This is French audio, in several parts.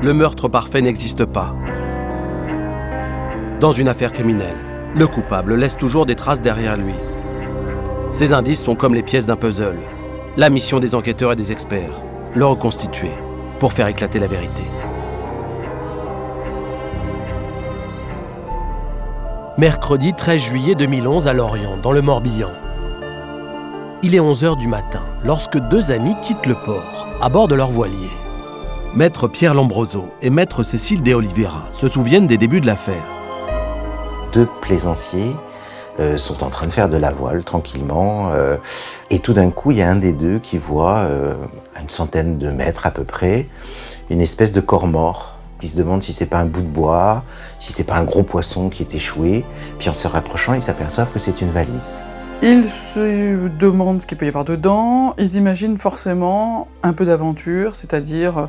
le meurtre parfait n'existe pas. Dans une affaire criminelle, le coupable laisse toujours des traces derrière lui. Ces indices sont comme les pièces d'un puzzle. La mission des enquêteurs et des experts, le reconstituer pour faire éclater la vérité. Mercredi 13 juillet 2011 à Lorient, dans le Morbihan. Il est 11h du matin lorsque deux amis quittent le port à bord de leur voilier. Maître Pierre Lambroso et Maître Cécile De Oliveira se souviennent des débuts de l'affaire. Deux plaisanciers euh, sont en train de faire de la voile tranquillement. euh, et tout d'un coup, il y a un des deux qui voit, euh, à une centaine de mètres à peu près, une espèce de corps mort. Il se demande si c'est pas un bout de bois, si c'est pas un gros poisson qui est échoué. Puis en se rapprochant, ils s'aperçoivent que c'est une valise. Ils se demandent ce qu'il peut y avoir dedans. Ils imaginent forcément un peu d'aventure, c'est-à-dire euh,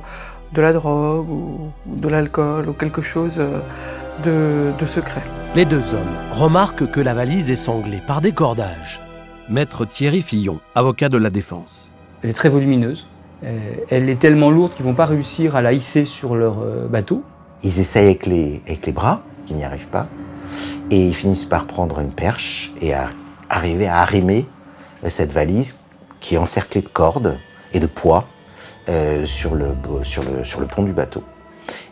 de la drogue ou de l'alcool ou quelque chose euh, de, de secret. Les deux hommes remarquent que la valise est sanglée par des cordages. Maître Thierry Fillon, avocat de la défense. Elle est très volumineuse. Euh, Elle est tellement lourde qu'ils vont pas réussir à la hisser sur leur euh, bateau. Ils essayent avec les, avec les bras, qui n'y arrivent pas, et ils finissent par prendre une perche et à arriver à arrimer cette valise qui est encerclée de cordes et de poids euh, sur, le, sur, le, sur le pont du bateau.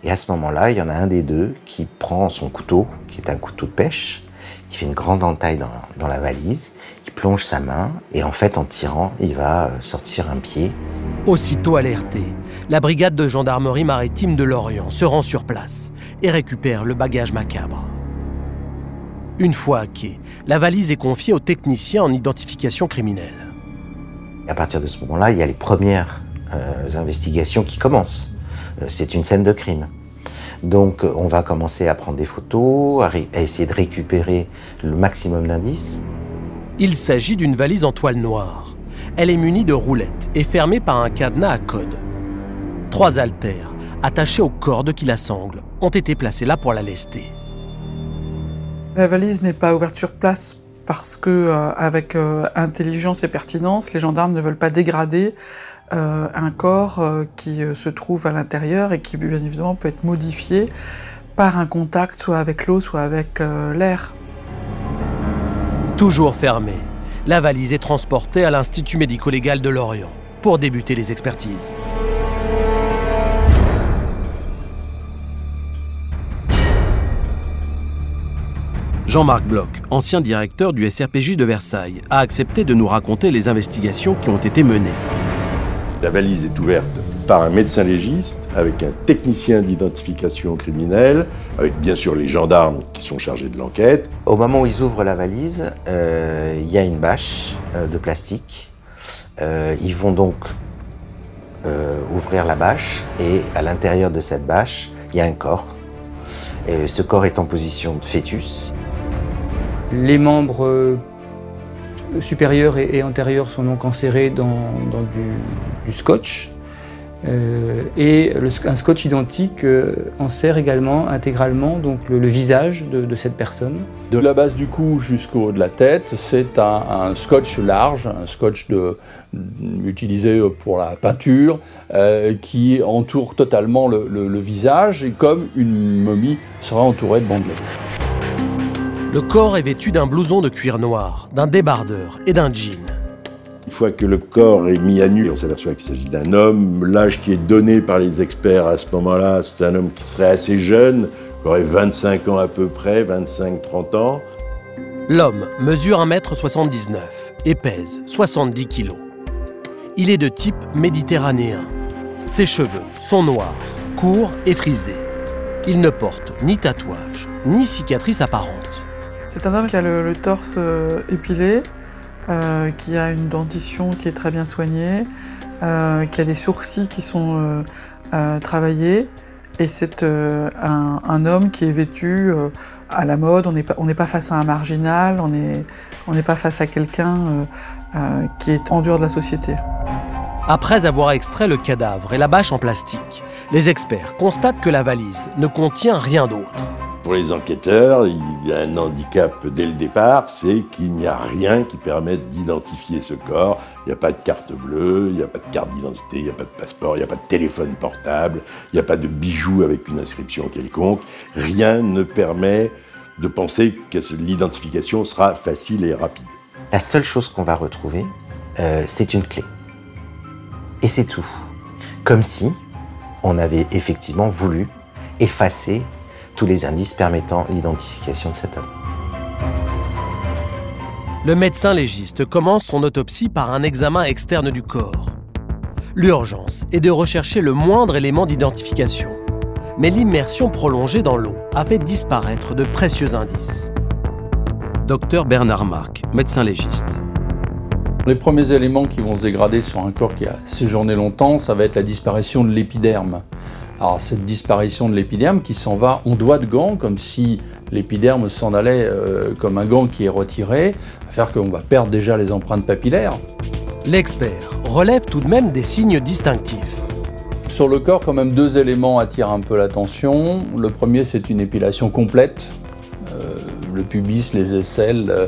Et à ce moment-là, il y en a un des deux qui prend son couteau, qui est un couteau de pêche, il fait une grande entaille dans, dans la valise, il plonge sa main, et en fait, en tirant, il va euh, sortir un pied Aussitôt alerté, la brigade de gendarmerie maritime de Lorient se rend sur place et récupère le bagage macabre. Une fois à quai, la valise est confiée au technicien en identification criminelle. Et à partir de ce moment-là, il y a les premières investigations qui commencent. Euh, c'est une scène de crime. Donc euh, on va commencer à prendre des photos, à, essayer de récupérer le maximum d'indices. Il s'agit d'une valise en toile noire. Elle est munie de roulettes et fermée par un cadenas à code. Trois haltères, attachés aux cordes qui la sanglent, ont été placés là pour la lester. La valise n'est pas ouverte sur place parce que, euh, avec euh, intelligence et pertinence, les gendarmes ne veulent pas dégrader euh, un corps euh, qui euh, se trouve à l'intérieur et qui, bien évidemment, peut être modifié par un contact soit avec l'eau, soit avec l'air. Toujours fermée, la valise est transportée à l'Institut médico-légal de Lorient pour débuter les expertises. Jean-Marc Bloch, ancien directeur du SRPJ de Versailles, a accepté de nous raconter les investigations qui ont été menées. La valise est ouverte par un médecin légiste, avec un technicien d'identification criminelle, avec bien sûr les gendarmes qui sont chargés de l'enquête. Au moment où ils ouvrent la valise, euh, il y a une bâche euh, de plastique. Euh, ils vont donc euh, ouvrir la bâche et à l'intérieur de cette bâche, il y a un corps. Et ce corps est en position de fœtus. Les membres supérieurs et, et antérieurs sont donc enserrés dans, du, scotch. Euh, et un scotch identique euh, enserre également intégralement donc le, visage de, cette personne. De la base du cou jusqu'au haut de la tête, c'est un, scotch large, un scotch de, utilisé pour la peinture, euh, qui entoure totalement le, le- le visage, comme une momie serait entourée de bandelettes. Le corps est vêtu d'un blouson de cuir noir, d'un débardeur et d'un jean. Une fois que le corps est mis à nu, on s'aperçoit qu'il s'agit d'un homme. L'âge qui est donné par les experts à ce moment-là, c'est un homme qui serait assez jeune, qui aurait 25 ans à peu près, 25-30 ans. L'homme mesure 1m79 et pèse 70 kg. Il est de type méditerranéen. Ses cheveux sont noirs, courts et frisés. Il ne porte ni tatouage, ni cicatrice apparente. C'est un homme qui a le, torse euh, épilé, euh, qui a une dentition qui est très bien soignée, euh, qui a des sourcils qui sont travaillés. Et c'est un, homme qui est vêtu à la mode. On n'est pas, face à un marginal, on n'est pas face à quelqu'un qui est en dehors de la société. Après avoir extrait le cadavre et la bâche en plastique, les experts constatent que la valise ne contient rien d'autre. Pour les enquêteurs, il y a un handicap dès le départ, c'est qu'il n'y a rien qui permette d'identifier ce corps. Il n'y a pas de carte bleue, il n'y a pas de carte d'identité, il n'y a pas de passeport, il n'y a pas de téléphone portable, il n'y a pas de bijoux avec une inscription quelconque. Rien ne permet de penser que l'identification sera facile et rapide. La seule chose qu'on va retrouver, euh, c'est une clé. Et c'est tout. Comme si on avait effectivement voulu effacer tous les indices permettant l'identification de cet homme. Le médecin légiste commence son autopsie par un examen externe du corps. L'urgence est de rechercher le moindre élément d'identification. Mais l'immersion prolongée dans l'eau a fait disparaître de précieux indices. Docteur Bernard Marc, médecin légiste. Les premiers éléments qui vont se dégrader sur un corps qui a séjourné longtemps, ça va être la disparition de l'épiderme. Alors cette disparition de l'épiderme qui s'en va en doigt de gant, comme si l'épiderme s'en allait euh, comme un gant qui est retiré, va faire qu'on va perdre déjà les empreintes papillaires. L'expert relève tout de même des signes distinctifs. Sur le corps, quand même, deux éléments attirent un peu l'attention. Le premier, c'est une épilation complète, euh, le pubis, les aisselles. euh,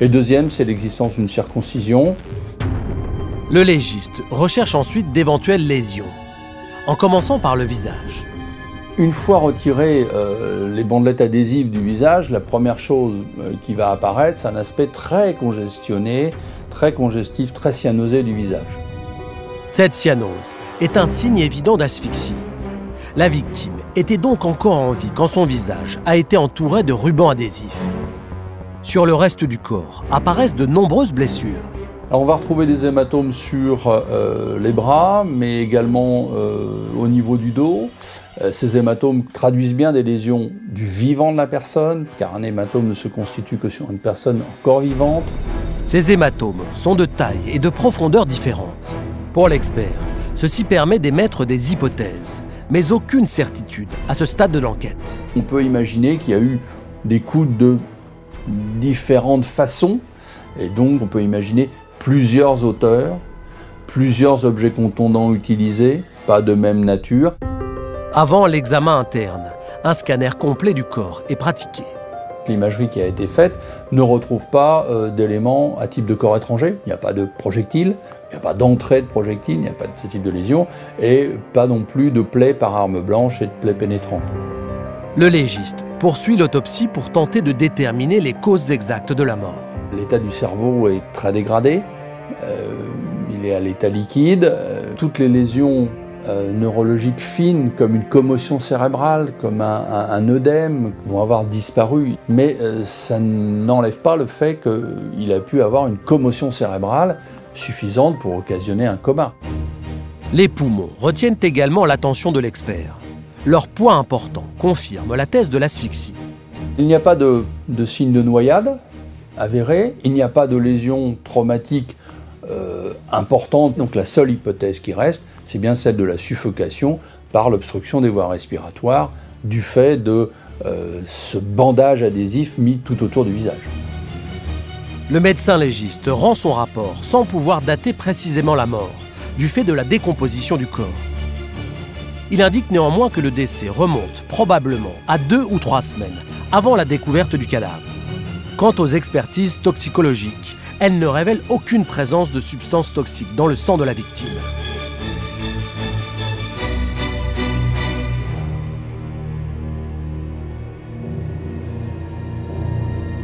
et deuxième, c'est l'existence d'une circoncision. Le légiste recherche ensuite d'éventuelles lésions, en commençant par le visage. Une fois retirées euh, les bandelettes adhésives du visage, la première chose euh, qui va apparaître, c'est un aspect très congestionné, très congestif, très cyanosé du visage. Cette cyanose est un signe évident d'asphyxie. La victime était donc encore en vie quand son visage a été entouré de rubans adhésifs. Sur le reste du corps apparaissent de nombreuses blessures. Alors, on va retrouver des hématomes sur euh, les bras, mais également euh, au niveau du dos. Euh, ces hématomes traduisent bien des lésions du vivant de la personne, car un hématome ne se constitue que sur une personne encore vivante. Ces hématomes sont de taille et de profondeur différentes. Pour l'expert, ceci permet d'émettre des hypothèses, mais aucune certitude à ce stade de l'enquête. On peut imaginer qu'il y a eu des coups de différentes façons, et donc on peut imaginer plusieurs auteurs, plusieurs objets contondants utilisés, pas de même nature. Avant l'examen interne, un scanner complet du corps est pratiqué. L'imagerie qui a été faite ne retrouve pas euh, d'éléments à type de corps étranger. Il n'y a pas de projectile, il n'y a pas d'entrée de projectile, il n'y a pas de ce type de lésion, et pas non plus de plaies par arme blanche et de plaies pénétrantes. Le légiste poursuit l'autopsie pour tenter de déterminer les causes exactes de la mort. L'état du cerveau est très dégradé, euh, il est à l'état liquide, euh, toutes les lésions euh, neurologiques fines comme une commotion cérébrale, comme un, un- un œdème vont avoir disparu, mais ça n'enlève pas le fait qu'il a pu avoir une commotion cérébrale suffisante pour occasionner un coma. Les poumons retiennent également l'attention de l'expert. Leur poids important confirme la thèse de l'asphyxie. Il n'y a pas de, de signe de noyade avéré, il n'y a pas de lésion traumatique euh, importante, donc la seule hypothèse qui reste, c'est bien celle de la suffocation par l'obstruction des voies respiratoires du fait de euh, ce bandage adhésif mis tout autour du visage. Le médecin légiste rend son rapport sans pouvoir dater précisément la mort, du fait de la décomposition du corps. Il indique néanmoins que le décès remonte probablement à deux ou trois semaines avant la découverte du cadavre. Quant aux expertises toxicologiques, elles ne révèlent aucune présence de substances toxiques dans le sang de la victime.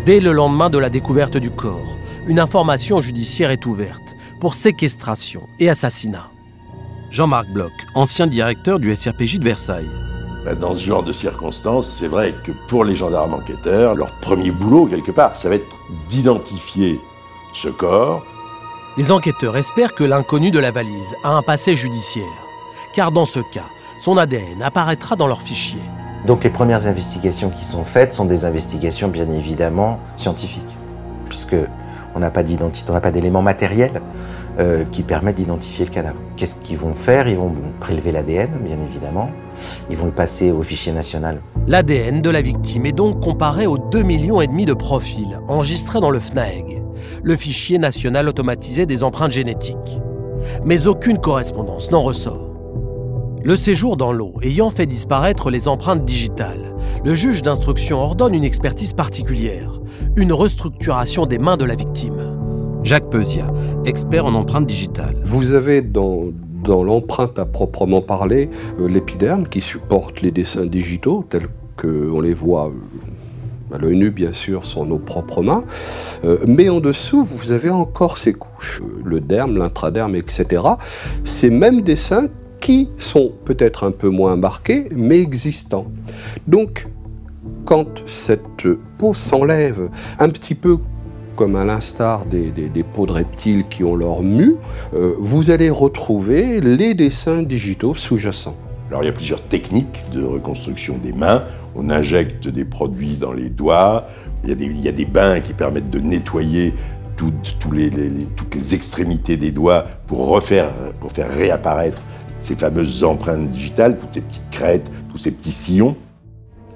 Dès le lendemain de la découverte du corps, une information judiciaire est ouverte pour séquestration et assassinat. Jean-Marc Bloch, ancien directeur du SRPJ de Versailles. Bah, Dans ce genre de circonstances, c'est vrai que pour les gendarmes enquêteurs, leur premier boulot, quelque part, ça va être d'identifier ce corps. Les enquêteurs espèrent que l'inconnu de la valise a un passé judiciaire, car dans ce cas, son ADN apparaîtra dans leur fichier. Donc les premières investigations qui sont faites sont des investigations bien évidemment scientifiques, puisque on n'a pas d'identité, on n'a pas d'éléments matériels euh, qui permettent d'identifier le cadavre. Qu'est-ce qu'ils vont faire? Ils vont prélever l'ADN, bien évidemment. Ils vont le passer au fichier national. L'ADN de la victime est donc comparé aux 2,5 millions de profils enregistrés dans le FNAEG, le fichier national automatisé des empreintes génétiques. Mais aucune correspondance n'en ressort. Le séjour dans l'eau ayant fait disparaître les empreintes digitales, le juge d'instruction ordonne une expertise particulière, une restructuration des mains de la victime. Jacques Pesia, expert en empreintes digitales. Vous avez dans, l'empreinte à proprement parler euh, l'épiderme qui supporte les dessins digitaux tels qu'on les voit euh, à l'œil nu, bien sûr, sur nos propres mains. Euh, mais en dessous, vous avez encore ces couches, le derme, l'intraderme, etc. Ces mêmes dessins qui sont peut-être un peu moins marqués, mais existants. Donc, quand cette peau s'enlève un petit peu comme à l'instar des, des- des peaux de reptiles qui ont leur mue, euh, vous allez retrouver les dessins digitaux sous-jacents. Alors il y a plusieurs techniques de reconstruction des mains. On injecte des produits dans les doigts. Il y a des, il y a des bains qui permettent de nettoyer toutes, les- toutes les extrémités des doigts pour refaire, pour faire réapparaître ces fameuses empreintes digitales, toutes ces petites crêtes, tous ces petits sillons.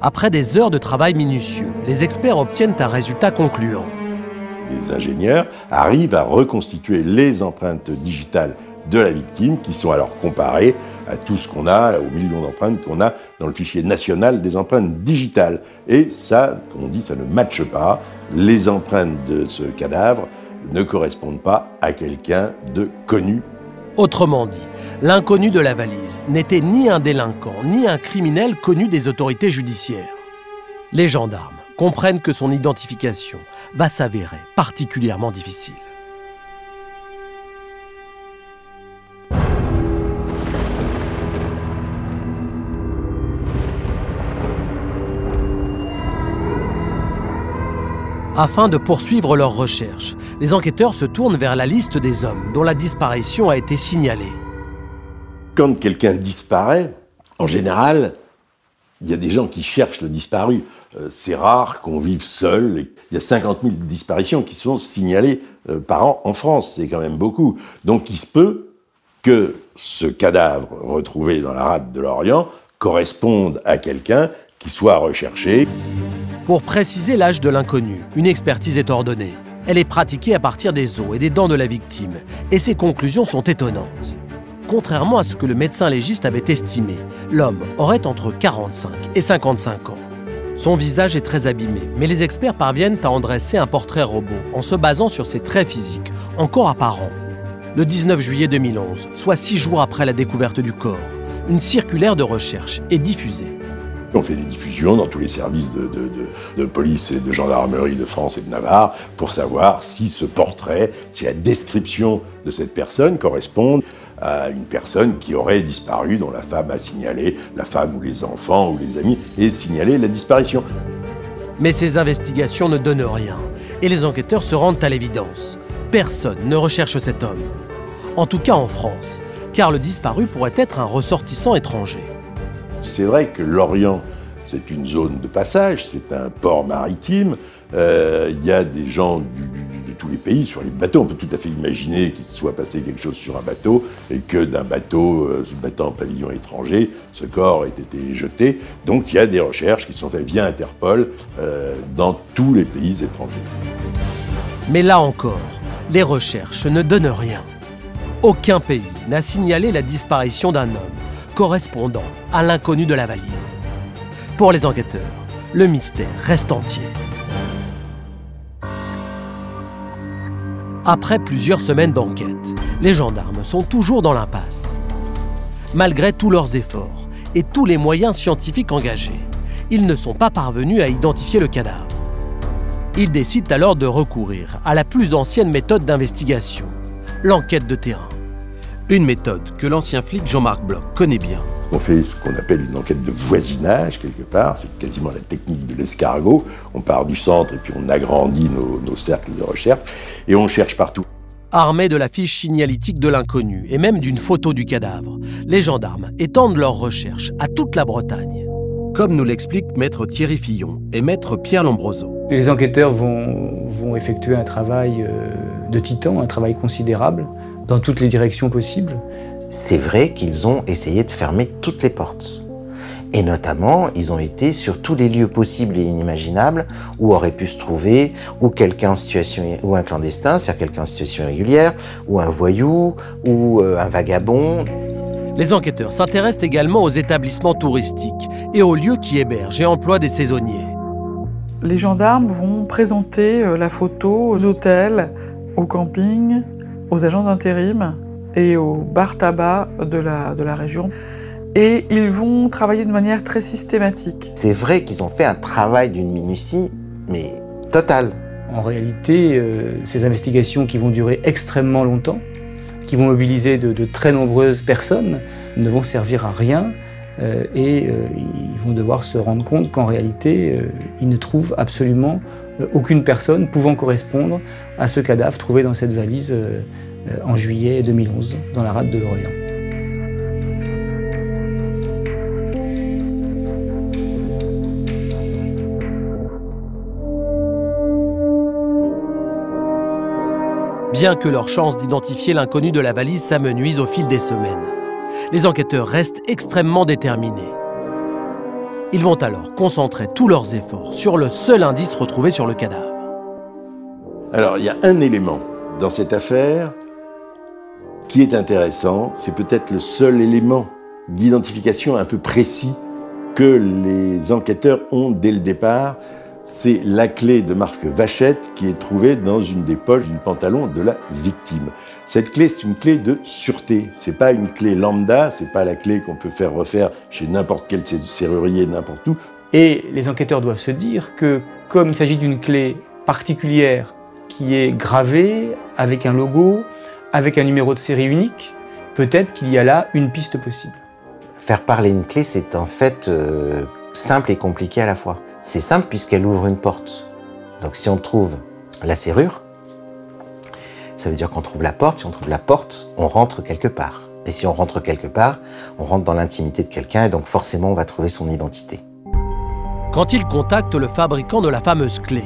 Après des heures de travail minutieux, les experts obtiennent un résultat concluant. Les ingénieurs arrivent à reconstituer les empreintes digitales de la victime qui sont alors comparées à tout ce qu'on a, aux millions d'empreintes qu'on a dans le fichier national des empreintes digitales. Et ça, comme on dit, ça ne matche pas. Les empreintes de ce cadavre ne correspondent pas à quelqu'un de connu. Autrement dit, l'inconnu de la valise n'était ni un délinquant ni un criminel connu des autorités judiciaires. Les gendarmes comprennent que son identification va s'avérer particulièrement difficile. Afin de poursuivre leurs recherches, les enquêteurs se tournent vers la liste des hommes dont la disparition a été signalée. Quand quelqu'un disparaît, en général, il y a des gens qui cherchent le disparu. Euh, c'est rare qu'on vive seul. Il y a 50 000 disparitions qui sont signalées euh, par an en France. C'est quand même beaucoup. Donc il se peut que ce cadavre retrouvé dans la rade de l'Orient corresponde à quelqu'un qui soit recherché. Pour préciser l'âge de l'inconnu, une expertise est ordonnée. Elle est pratiquée à partir des os et des dents de la victime, et ses conclusions sont étonnantes. Contrairement à ce que le médecin légiste avait estimé, l'homme aurait entre 45 et 55 ans. Son visage est très abîmé, mais les experts parviennent à en dresser un portrait robot en se basant sur ses traits physiques, encore apparents. Le 19 juillet 2011, soit six jours après la découverte du corps, une circulaire de recherche est diffusée. On fait des diffusions dans tous les services de, de- police et de gendarmerie de France et de Navarre pour savoir si ce portrait, si la description de cette personne correspond à une personne qui aurait disparu, dont la femme a signalé, la femme ou les enfants ou les amis, et signalé la disparition. Mais ces investigations ne donnent rien, et les enquêteurs se rendent à l'évidence. Personne ne recherche cet homme. En tout cas en France, car le disparu pourrait être un ressortissant étranger. C'est vrai que l'Orient, c'est une zone de passage, c'est un port maritime. Euh, Il y a des gens du- pays sur les bateaux. On peut tout à fait imaginer qu'il soit passé quelque chose sur un bateau et que d'un bateau euh, se battant en pavillon étranger, ce corps ait été jeté. Donc il y a des recherches qui sont faites via Interpol euh, dans tous les pays étrangers. Mais là encore, les recherches ne donnent rien. Aucun pays n'a signalé la disparition d'un homme correspondant à l'inconnu de la valise. Pour les enquêteurs, le mystère reste entier. Après plusieurs semaines d'enquête, les gendarmes sont toujours dans l'impasse. Malgré tous leurs efforts et tous les moyens scientifiques engagés, ils ne sont pas parvenus à identifier le cadavre. Ils décident alors de recourir à la plus ancienne méthode d'investigation, l'enquête de terrain. Une méthode que l'ancien flic Jean-Marc Bloch connaît bien. On fait ce qu'on appelle une enquête de voisinage, quelque part. C'est quasiment la technique de l'escargot. On part du centre et puis on agrandit nos, nos cercles de recherche et on cherche partout. Armés de la fiche signalétique de l'inconnu et même d'une photo du cadavre, les gendarmes étendent leurs recherches à toute la Bretagne. Comme nous l'expliquent maître Thierry Fillon et maître Pierre Lombroso. Les enquêteurs vont, vont effectuer un travail euh, de titan, un travail considérable, dans toutes les directions possibles. C'est vrai qu'ils ont essayé de fermer toutes les portes. Et notamment, ils ont été sur tous les lieux possibles et inimaginables où aurait pu se trouver ou quelqu'un en situation ou un clandestin, c'est-à-dire quelqu'un en situation régulière, ou un voyou, ou euh, un vagabond. Les enquêteurs s'intéressent également aux établissements touristiques et aux lieux qui hébergent et emploient des saisonniers. Les gendarmes vont présenter euh, la photo aux hôtels, aux campings, aux agences d'intérim et aux bars tabac de la, de la région. Et ils vont travailler de manière très systématique. C'est vrai qu'ils ont fait un travail d'une minutie, mais totale. En réalité, euh, ces investigations qui vont durer extrêmement longtemps, qui vont mobiliser de, de très nombreuses personnes, ne vont servir à rien euh, et euh, ils vont devoir se rendre compte qu'en réalité, euh, ils ne trouvent absolument aucune personne pouvant correspondre à ce cadavre trouvé dans cette valise en juillet 2011 dans la rade de l'Orient. Bien que leurs chances d'identifier l'inconnu de la valise s'amenuisent au fil des semaines, les enquêteurs restent extrêmement déterminés. Ils vont alors concentrer tous leurs efforts sur le seul indice retrouvé sur le cadavre. Alors, il y a un élément dans cette affaire qui est intéressant. C'est peut-être le seul élément d'identification un peu précis que les enquêteurs ont dès le départ. C'est la clé de marque Vachette qui est trouvée dans une des poches du pantalon de la victime. Cette clé, c'est une clé de sûreté. C'est pas une clé lambda, c'est pas la clé qu'on peut faire refaire chez n'importe quel serrurier, n'importe où. Et les enquêteurs doivent se dire que comme il s'agit d'une clé particulière qui est gravée avec un logo, avec un numéro de série unique, peut-être qu'il y a là une piste possible. Faire parler une clé, c'est en fait euh, simple et compliqué à la fois. C'est simple puisqu'elle ouvre une porte. Donc si on trouve la serrure, ça veut dire qu'on trouve la porte. Si on trouve la porte, on rentre quelque part. Et si on rentre quelque part, on rentre dans l'intimité de quelqu'un et donc forcément on va trouver son identité. Quand ils contactent le fabricant de la fameuse clé,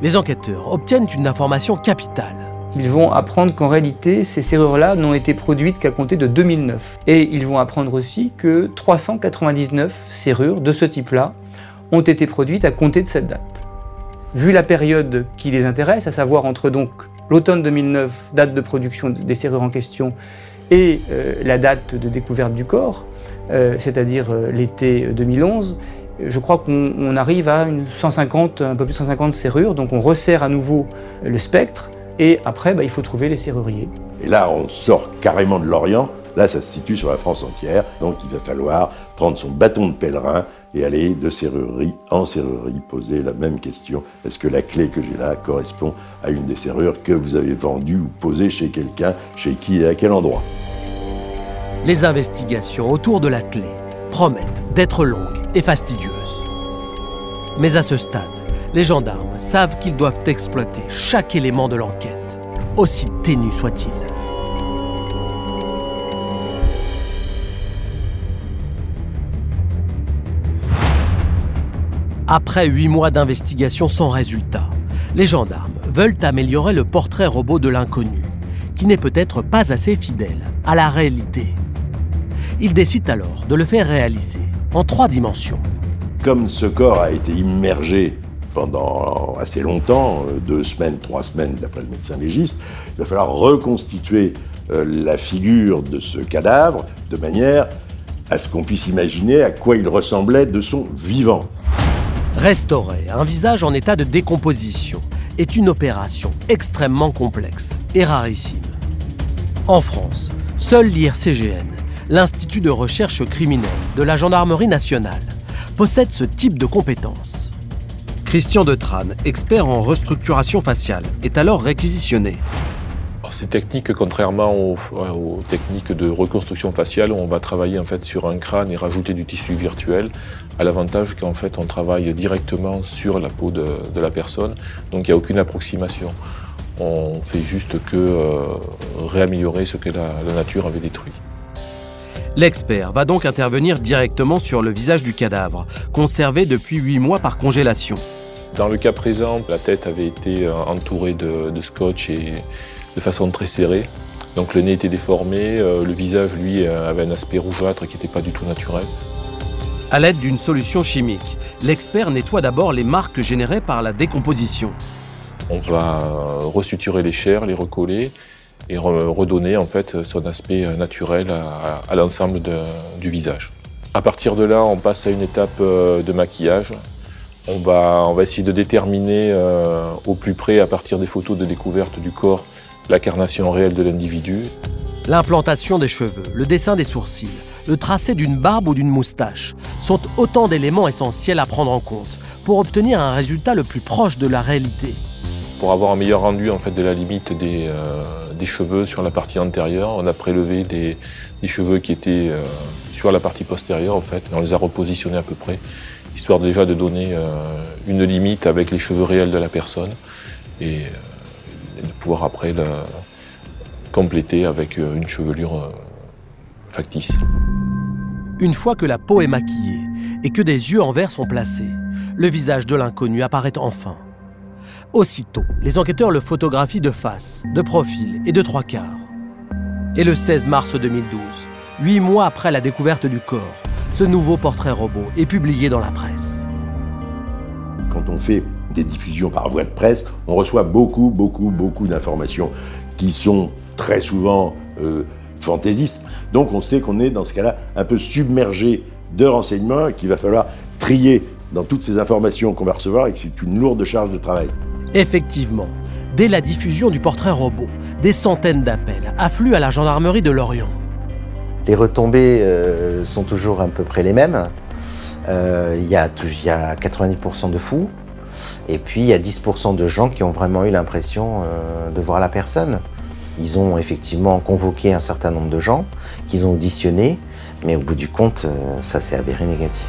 les enquêteurs obtiennent une information capitale. Ils vont apprendre qu'en réalité, ces serrures-là n'ont été produites qu'à compter de 2009. Et ils vont apprendre aussi que 399 serrures de ce type-là ont été produites à compter de cette date. Vu la période qui les intéresse, à savoir entre donc l'automne 2009, date de production des serrures en question, et euh, la date de découverte du corps, euh, c'est-à-dire euh, l'été 2011, je crois qu'on on arrive à une 150, un peu plus de 150 serrures, donc on resserre à nouveau le spectre, et après bah, il faut trouver les serruriers. Et là, on sort carrément de l'Orient. Là, ça se situe sur la France entière. Donc, il va falloir prendre son bâton de pèlerin et aller de serrurerie en serrurerie poser la même question. Est-ce que la clé que j'ai là correspond à une des serrures que vous avez vendues ou posées chez quelqu'un, chez qui et à quel endroit? Les investigations autour de la clé promettent d'être longues et fastidieuses. Mais à ce stade, les gendarmes savent qu'ils doivent exploiter chaque élément de l'enquête, aussi ténu soit-il. Après huit mois d'investigation sans résultat, les gendarmes veulent améliorer le portrait robot de l'inconnu, qui n'est peut-être pas assez fidèle à la réalité. Ils décident alors de le faire réaliser en trois dimensions. Comme ce corps a été immergé pendant assez longtemps, euh, deux semaines, trois semaines d'après le médecin légiste, il va falloir reconstituer euh, la figure de ce cadavre de manière à ce qu'on puisse imaginer à quoi il ressemblait de son vivant. Restaurer un visage en état de décomposition est une opération extrêmement complexe et rarissime. En France, seul l'IRCGN, l'Institut de recherche criminelle de la Gendarmerie nationale, possède ce type de compétences. Christian Detrane, expert en restructuration faciale, est alors réquisitionné. Ces techniques, contrairement aux, aux, techniques de reconstruction faciale, on va travailler en fait sur un crâne et rajouter du tissu virtuel, a l'avantage qu'en fait on travaille directement sur la peau de, de la personne, donc il n'y a aucune approximation. On fait juste que euh, réaméliorer ce que la, la nature avait détruit. L'expert va donc intervenir directement sur le visage du cadavre, conservé depuis 8 mois par congélation. Dans le cas présent, la tête avait été entourée de, de scotch et de façon très serrée. Donc le nez était déformé, euh, le visage, lui, avait un aspect rougeâtre qui n'était pas du tout naturel. À l'aide d'une solution chimique, l'expert nettoie d'abord les marques générées par la décomposition. On va resuturer les chairs, les recoller, et redonner en fait son aspect naturel à, l'ensemble du visage. À partir de là, on passe à une étape de maquillage. On va, on va essayer de déterminer au plus près, à partir des photos de découverte du corps, l'incarnation réelle de l'individu. L'implantation des cheveux, le dessin des sourcils, le tracé d'une barbe ou d'une moustache sont autant d'éléments essentiels à prendre en compte pour obtenir un résultat le plus proche de la réalité. Pour avoir un meilleur rendu en fait, de la limite des, euh, cheveux sur la partie antérieure, on a prélevé des, cheveux qui étaient euh, sur la partie postérieure en fait, on les a repositionnés à peu près, histoire déjà de donner euh, une limite avec les cheveux réels de la personne et, et de pouvoir après la, complété avec euh, une chevelure euh, factice. Une fois que la peau est maquillée et que des yeux en verre sont placés, le visage de l'inconnu apparaît enfin. Aussitôt, les enquêteurs le photographient de face, de profil et de trois quarts. Et le 16 mars 2012, huit mois après la découverte du corps, ce nouveau portrait robot est publié dans la presse. Quand on fait des diffusions par voie de presse, on reçoit beaucoup, beaucoup, beaucoup d'informations qui sont très souvent euh, fantaisistes. Donc on sait qu'on est dans ce cas-là un peu submergé de renseignements et qu'il va falloir trier dans toutes ces informations qu'on va recevoir et que c'est une lourde charge de travail. Effectivement, dès la diffusion du portrait robot, des centaines d'appels affluent à la gendarmerie de Lorient. Les retombées euh, sont toujours à peu près les mêmes. Euh, il y, a 90% de fous, et puis il y a 10% de gens qui ont vraiment eu l'impression de voir la personne. Ils ont effectivement convoqué un certain nombre de gens qu'ils ont auditionnés, mais au bout du compte, euh, ça s'est avéré négatif.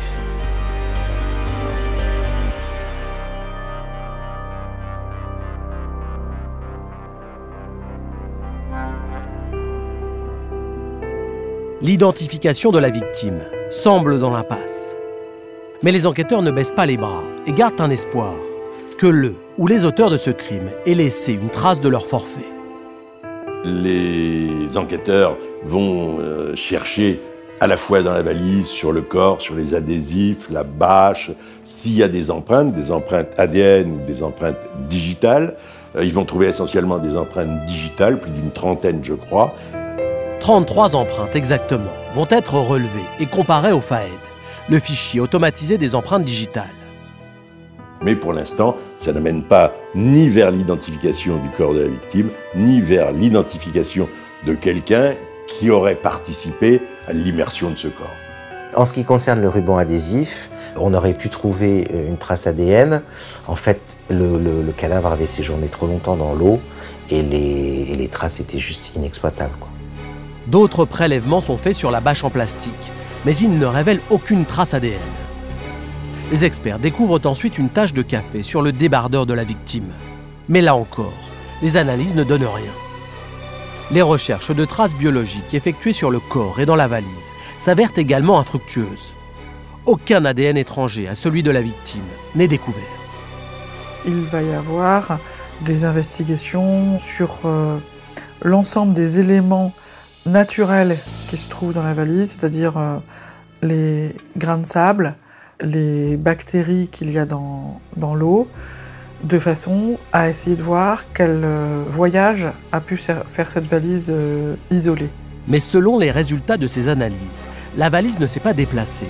L'identification de la victime semble dans l'impasse. Mais les enquêteurs ne baissent pas les bras et gardent un espoir que le ou les auteurs de ce crime aient laissé une trace de leur forfait les enquêteurs vont euh, chercher à la fois dans la valise, sur le corps, sur les adhésifs, la bâche, s'il y a des empreintes, des empreintes ADN ou des empreintes digitales. Euh, ils vont trouver essentiellement des empreintes digitales, plus d'une trentaine je crois. 33 empreintes exactement vont être relevées et comparées au FAED, le fichier automatisé des empreintes digitales. Mais pour l'instant, ça n'amène pas ni vers l'identification du corps de la victime, ni vers l'identification de quelqu'un qui aurait participé à l'immersion de ce corps. En ce qui concerne le ruban adhésif, on aurait pu trouver euh, une trace ADN. En fait, le, cadavre avait séjourné trop longtemps dans l'eau et les, traces étaient juste inexploitables. D'autres prélèvements sont faits sur la bâche en plastique, mais ils ne révèlent aucune trace ADN. Les experts découvrent ensuite une tache de café sur le débardeur de la victime. Mais là encore, les analyses ne donnent rien. Les recherches de traces biologiques effectuées sur le corps et dans la valise s'avèrent également infructueuses. Aucun ADN étranger à celui de la victime n'est découvert. Il va y avoir des investigations sur euh, l'ensemble des éléments naturels qui se trouvent dans la valise, c'est-à-dire euh, les grains de sable, les bactéries qu'il y a dans, l'eau, de façon à essayer de voir quel euh, voyage a pu faire cette valise euh, isolée. Mais selon les résultats de ces analyses, la valise ne s'est pas déplacée.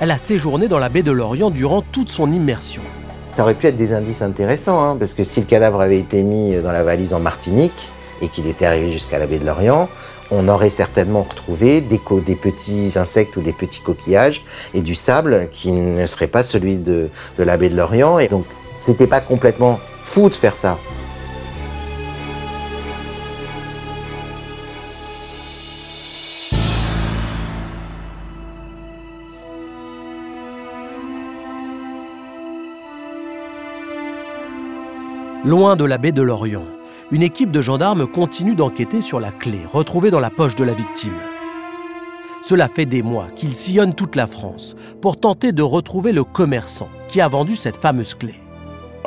Elle a séjourné dans la baie de l'Orient durant toute son immersion. Ça aurait pu être des indices intéressants, hein, parce que si le cadavre avait été mis dans la valise en Martinique et qu'il était arrivé jusqu'à la baie de l'Orient, on aurait certainement retrouvé des, petits insectes ou des petits coquillages et du sable qui ne serait pas celui de, la baie de l'Orient. Et donc, c'était pas complètement fou de faire ça. Loin de la baie de l'Orient, une équipe de gendarmes continue d'enquêter sur la clé retrouvée dans la poche de la victime. Cela fait des mois qu'ils sillonnent toute la France pour tenter de retrouver le commerçant qui a vendu cette fameuse clé.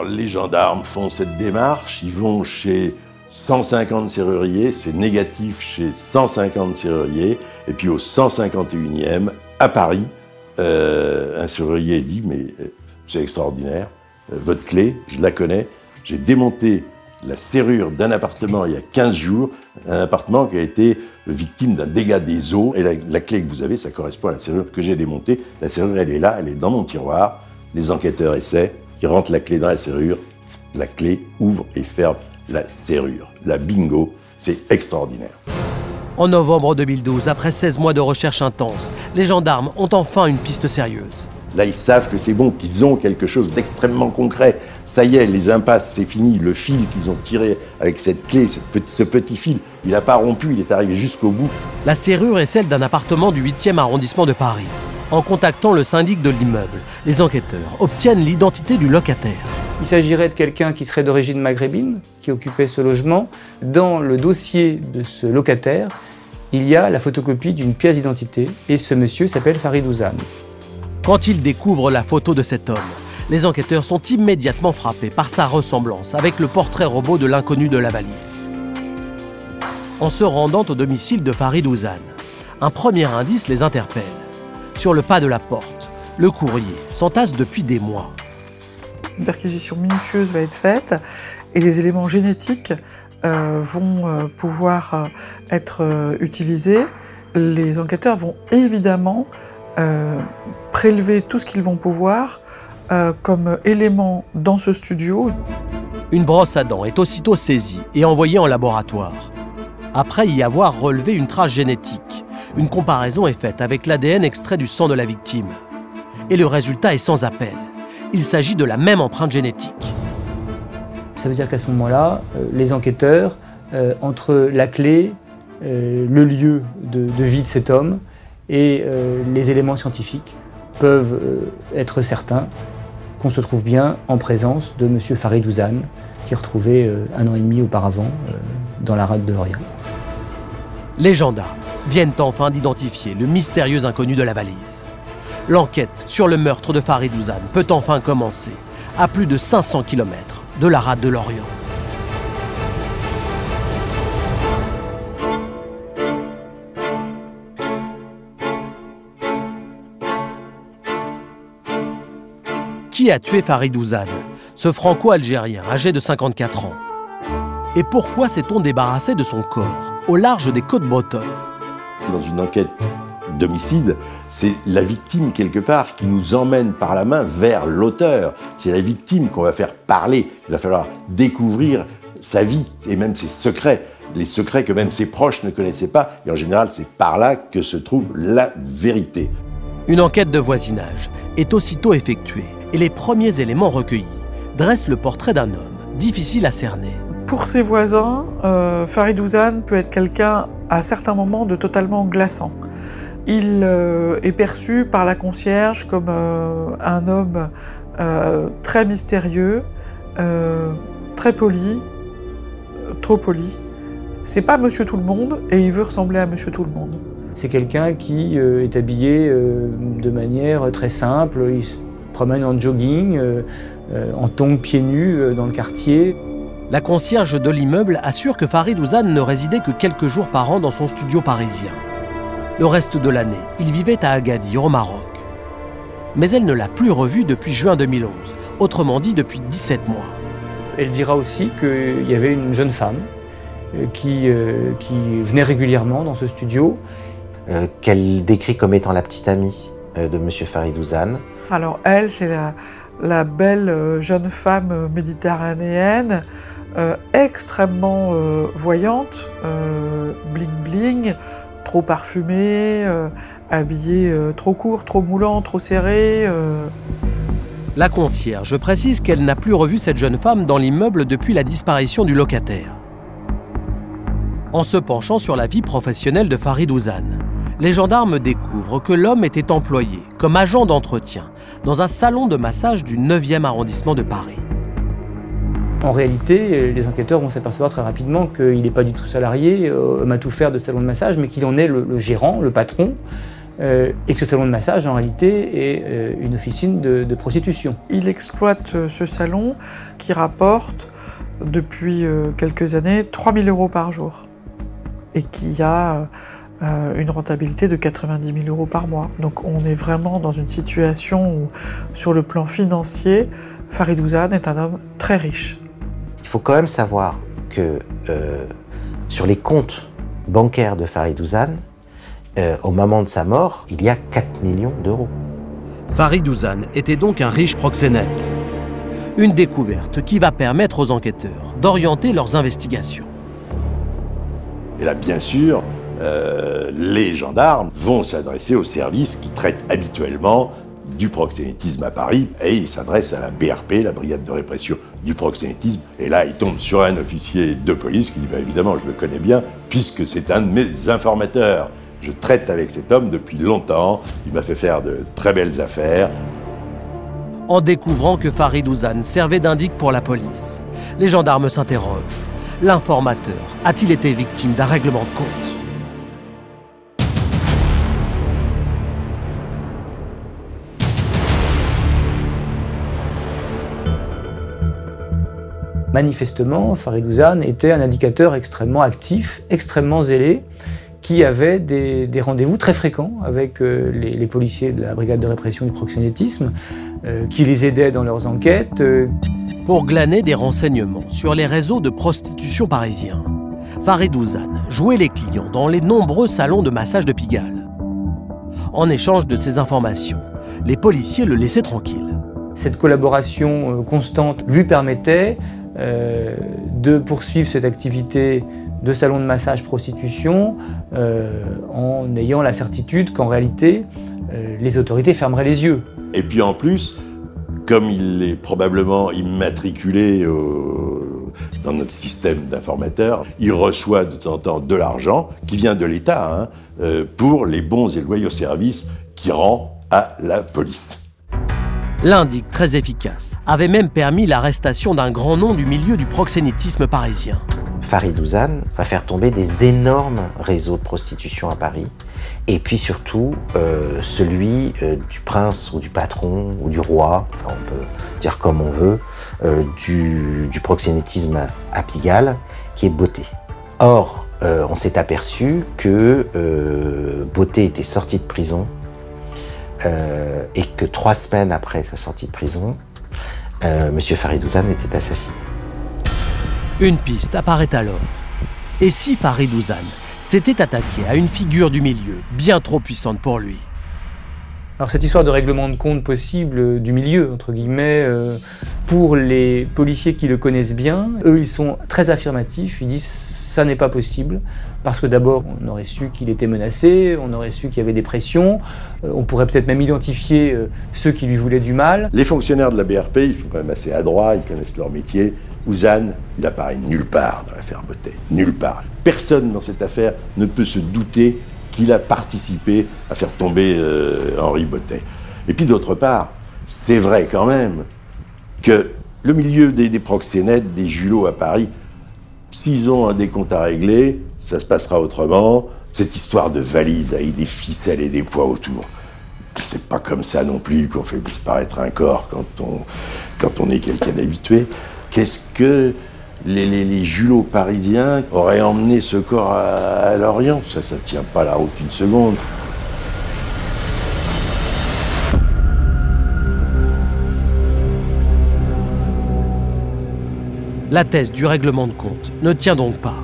Les gendarmes font cette démarche, ils vont chez 150 serruriers, c'est négatif chez 150 serruriers, et puis au 151e, à Paris, euh, un serrurier dit, mais euh, c'est extraordinaire, euh, votre clé, je la connais, j'ai démonté la serrure d'un appartement il y a 15 jours, un appartement qui a été victime d'un dégât des eaux. Et la, clé que vous avez, ça correspond à la serrure que j'ai démontée. La serrure, elle est là, elle est dans mon tiroir. Les enquêteurs essaient, ils rentrent la clé dans la serrure, la clé ouvre et ferme la serrure. La bingo, c'est extraordinaire. En novembre 2012, après 16 mois de recherche intense, les gendarmes ont enfin une piste sérieuse. Là, ils savent que c'est bon, qu'ils ont quelque chose d'extrêmement concret. Ça y est, les impasses, c'est fini. Le fil qu'ils ont tiré avec cette clé, ce petit fil, il n'a pas rompu, il est arrivé jusqu'au bout. La serrure est celle d'un appartement du 8e arrondissement de Paris. En contactant le syndic de l'immeuble, les enquêteurs obtiennent l'identité du locataire. Il s'agirait de quelqu'un qui serait d'origine maghrébine, qui occupait ce logement. Dans le dossier de ce locataire, il y a la photocopie d'une pièce d'identité, et ce monsieur s'appelle Farid Ouzane. Quand ils découvrent la photo de cet homme, les enquêteurs sont immédiatement frappés par sa ressemblance avec le portrait robot de l'inconnu de la valise. En se rendant au domicile de Farid Ouzane, un premier indice les interpelle. Sur le pas de la porte, le courrier s'entasse depuis des mois. Une perquisition minutieuse va être faite et les éléments génétiques euh, vont euh, pouvoir euh, être utilisés. Les enquêteurs vont évidemment prélever tout ce qu'ils vont pouvoir euh, comme élément dans ce studio. Une brosse à dents est aussitôt saisie et envoyée en laboratoire. Après y avoir relevé une trace génétique, une comparaison est faite avec l'ADN extrait du sang de la victime. Et le résultat est sans appel. Il s'agit de la même empreinte génétique. Ça veut dire qu'à ce moment-là, euh, les enquêteurs, euh, entre la clé, le lieu de, vie de cet homme et les éléments scientifiques, peuvent euh, être certains qu'on se trouve bien en présence de M. Farid Ouzane, qui est retrouvé euh, un an et demi auparavant euh, dans la rade de Lorient. Les gendarmes viennent enfin d'identifier le mystérieux inconnu de la valise. L'enquête sur le meurtre de Farid Ouzane peut enfin commencer, à plus de 500 km de la rade de Lorient. Qui a tué Farid Ouzane, ce franco-algérien âgé de 54 ans? Et pourquoi s'est-on débarrassé de son corps au large des côtes bretonnes? Dans une enquête d'homicide, c'est la victime quelque part qui nous emmène par la main vers l'auteur. C'est la victime qu'on va faire parler. Il va falloir découvrir sa vie et même ses secrets, les secrets que même ses proches ne connaissaient pas. Et en général, c'est par là que se trouve la vérité. Une enquête de voisinage est aussitôt effectuée et les premiers éléments recueillis dressent le portrait d'un homme difficile à cerner. Pour ses voisins, euh, Farid peut être quelqu'un à certains moments de totalement glaçant. Il euh, est perçu par la concierge comme euh, un homme très mystérieux, très poli, trop poli. C'est pas Monsieur Tout le Monde et il veut ressembler à Monsieur Tout le Monde. C'est quelqu'un qui est habillé de manière très simple. Il promène en jogging, euh, euh, en tongs pieds nus euh, dans le quartier. La concierge de l'immeuble assure que Farid Ouzane ne résidait que quelques jours par an dans son studio parisien. Le reste de l'année, il vivait à Agadir, au Maroc. Mais elle ne l'a plus revu depuis juin 2011, autrement dit depuis 17 mois. Elle dira aussi qu'il y avait une jeune femme qui, qui venait régulièrement dans ce studio. Qu'elle décrit comme étant la petite amie de M. Farid Ouzane. Alors elle, c'est la, belle euh, jeune femme euh, méditerranéenne, euh, extrêmement voyante, bling bling, trop parfumée, habillée trop court, trop moulant, trop serré. La concierge précise qu'elle n'a plus revu cette jeune femme dans l'immeuble depuis la disparition du locataire. En se penchant sur la vie professionnelle de Farid Ouzane, les gendarmes découvrent que l'homme était employé comme agent d'entretien dans un salon de massage du 9e arrondissement de Paris. En réalité, les enquêteurs vont s'apercevoir très rapidement qu'il n'est pas du tout salarié, homme à tout faire de salon de massage, mais qu'il en est le, gérant, le patron, euh, et que ce salon de massage, en réalité, est euh, une officine de, de, prostitution. Il exploite euh, ce salon qui rapporte depuis quelques années 3000 euros par jour et qui a euh, une rentabilité de 90 000 euros par mois. Donc on est vraiment dans une situation où, sur le plan financier, Farid Ouzane est un homme très riche. Il faut quand même savoir que euh, sur les comptes bancaires de Farid Ouzan, euh, au moment de sa mort, il y a 4 millions d'euros. Farid Ouzan était donc un riche proxénète. Une découverte qui va permettre aux enquêteurs d'orienter leurs investigations. Et là, bien sûr, euh, les gendarmes vont s'adresser aux services qui traitent habituellement du proxénétisme à Paris et ils s'adressent à la BRP, la brigade de répression du proxénétisme. Et là, ils tombent sur un officier de police qui dit bah, évidemment, je le connais bien puisque c'est un de mes informateurs. Je traite avec cet homme depuis longtemps. Il m'a fait faire de très belles affaires. En découvrant que Farid Ouzan servait d'indic pour la police, les gendarmes s'interrogent. L'informateur a-t-il été victime d'un règlement de compte? Manifestement, Farid Ouzan était un indicateur extrêmement actif, extrêmement zélé, qui avait des, des rendez-vous très fréquents avec euh, les, les policiers de la brigade de répression du proxénétisme, euh, qui les aidaient dans leurs enquêtes. euh, Pour glaner des renseignements sur les réseaux de prostitution parisiens, Farid Ouzan jouait les clients dans les nombreux salons de massage de Pigalle. En échange de ces informations, les policiers le laissaient tranquille. Cette collaboration constante lui permettait euh, de poursuivre cette activité de salon de massage prostitution euh, en ayant la certitude qu'en réalité euh, les autorités fermeraient les yeux. Et puis en plus, comme il est probablement immatriculé dans notre système d'informateurs, il reçoit de temps en temps de l'argent qui vient de l'État hein, pour les bons et loyaux services qu'il rend à la police. L'indic très efficace avait même permis l'arrestation d'un grand nom du milieu du proxénétisme parisien. Farid Ouzan va faire tomber des énormes réseaux de prostitution à Paris. Et puis surtout, euh, celui euh, du prince ou du patron ou du roi, on peut dire comme on veut, euh, du, proxénétisme à Pigalle, qui est Beauté. Or, on s'est aperçu que Beauté était sorti de prison euh, et que trois semaines après sa sortie de prison, euh, Monsieur Farid Ouzan était assassiné. Une piste apparaît alors. Et si Farid Ouzan s'était attaqué à une figure du milieu bien trop puissante pour lui? Alors cette histoire de règlement de compte possible euh, du milieu, entre guillemets, euh, pour les policiers qui le connaissent bien, eux ils sont très affirmatifs, ils disent ça n'est pas possible, parce que d'abord on aurait su qu'il était menacé, on aurait su qu'il y avait des pressions, euh, on pourrait peut-être même identifier euh, ceux qui lui voulaient du mal. Les fonctionnaires de la BRP, ils sont quand même assez adroits, ils connaissent leur métier. Ouzan, il apparaît nulle part dans l'affaire Beauté. Nulle part. Personne dans cette affaire ne peut se douter qu'il a participé à faire tomber euh, Henri Beauté. Et puis d'autre part, c'est vrai quand même que le milieu des, des proxénètes, des julots à Paris, s'ils ont un décompte à régler, ça se passera autrement. Cette histoire de valise avec des ficelles et des poids autour, c'est pas comme ça non plus qu'on fait disparaître un corps quand on, quand on est quelqu'un d'habitué. Qu'est-ce que les, les, les julots parisiens auraient emmené ce corps à, à Lorient? Ça, ça tient pas la route une seconde. La thèse du règlement de compte ne tient donc pas.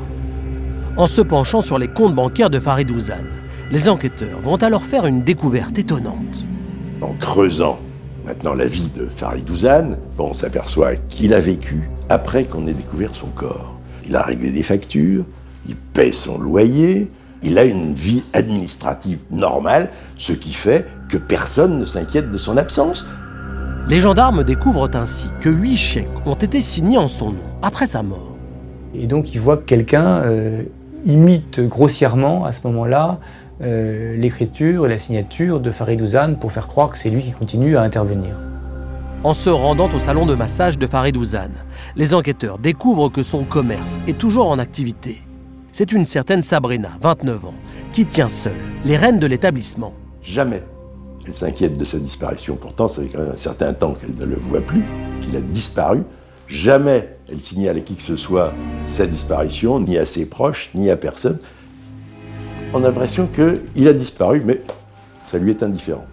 En se penchant sur les comptes bancaires de Farid Ouzan, les enquêteurs vont alors faire une découverte étonnante. En creusant maintenant la vie de Farid Ouzan, bon, on s'aperçoit qu'il a vécu après qu'on ait découvert son corps. Il a réglé des factures, il paie son loyer, il a une vie administrative normale, ce qui fait que personne ne s'inquiète de son absence. Les gendarmes découvrent ainsi que huit chèques ont été signés en son nom après sa mort. Et donc ils voient que quelqu'un euh, imite grossièrement à ce moment-là euh, l'écriture et la signature de Farid Ouzan pour faire croire que c'est lui qui continue à intervenir. En se rendant au salon de massage de Farid Ouzan, les enquêteurs découvrent que son commerce est toujours en activité. C'est une certaine Sabrina, 29 ans, qui tient seule les rênes de l'établissement. Jamais elle s'inquiète de sa disparition. Pourtant, ça fait quand même un certain temps qu'elle ne le voit plus, qu'il a disparu. Jamais elle signale à qui que ce soit sa disparition, ni à ses proches, ni à personne. On a l'impression qu'il a disparu, mais ça lui est indifférent.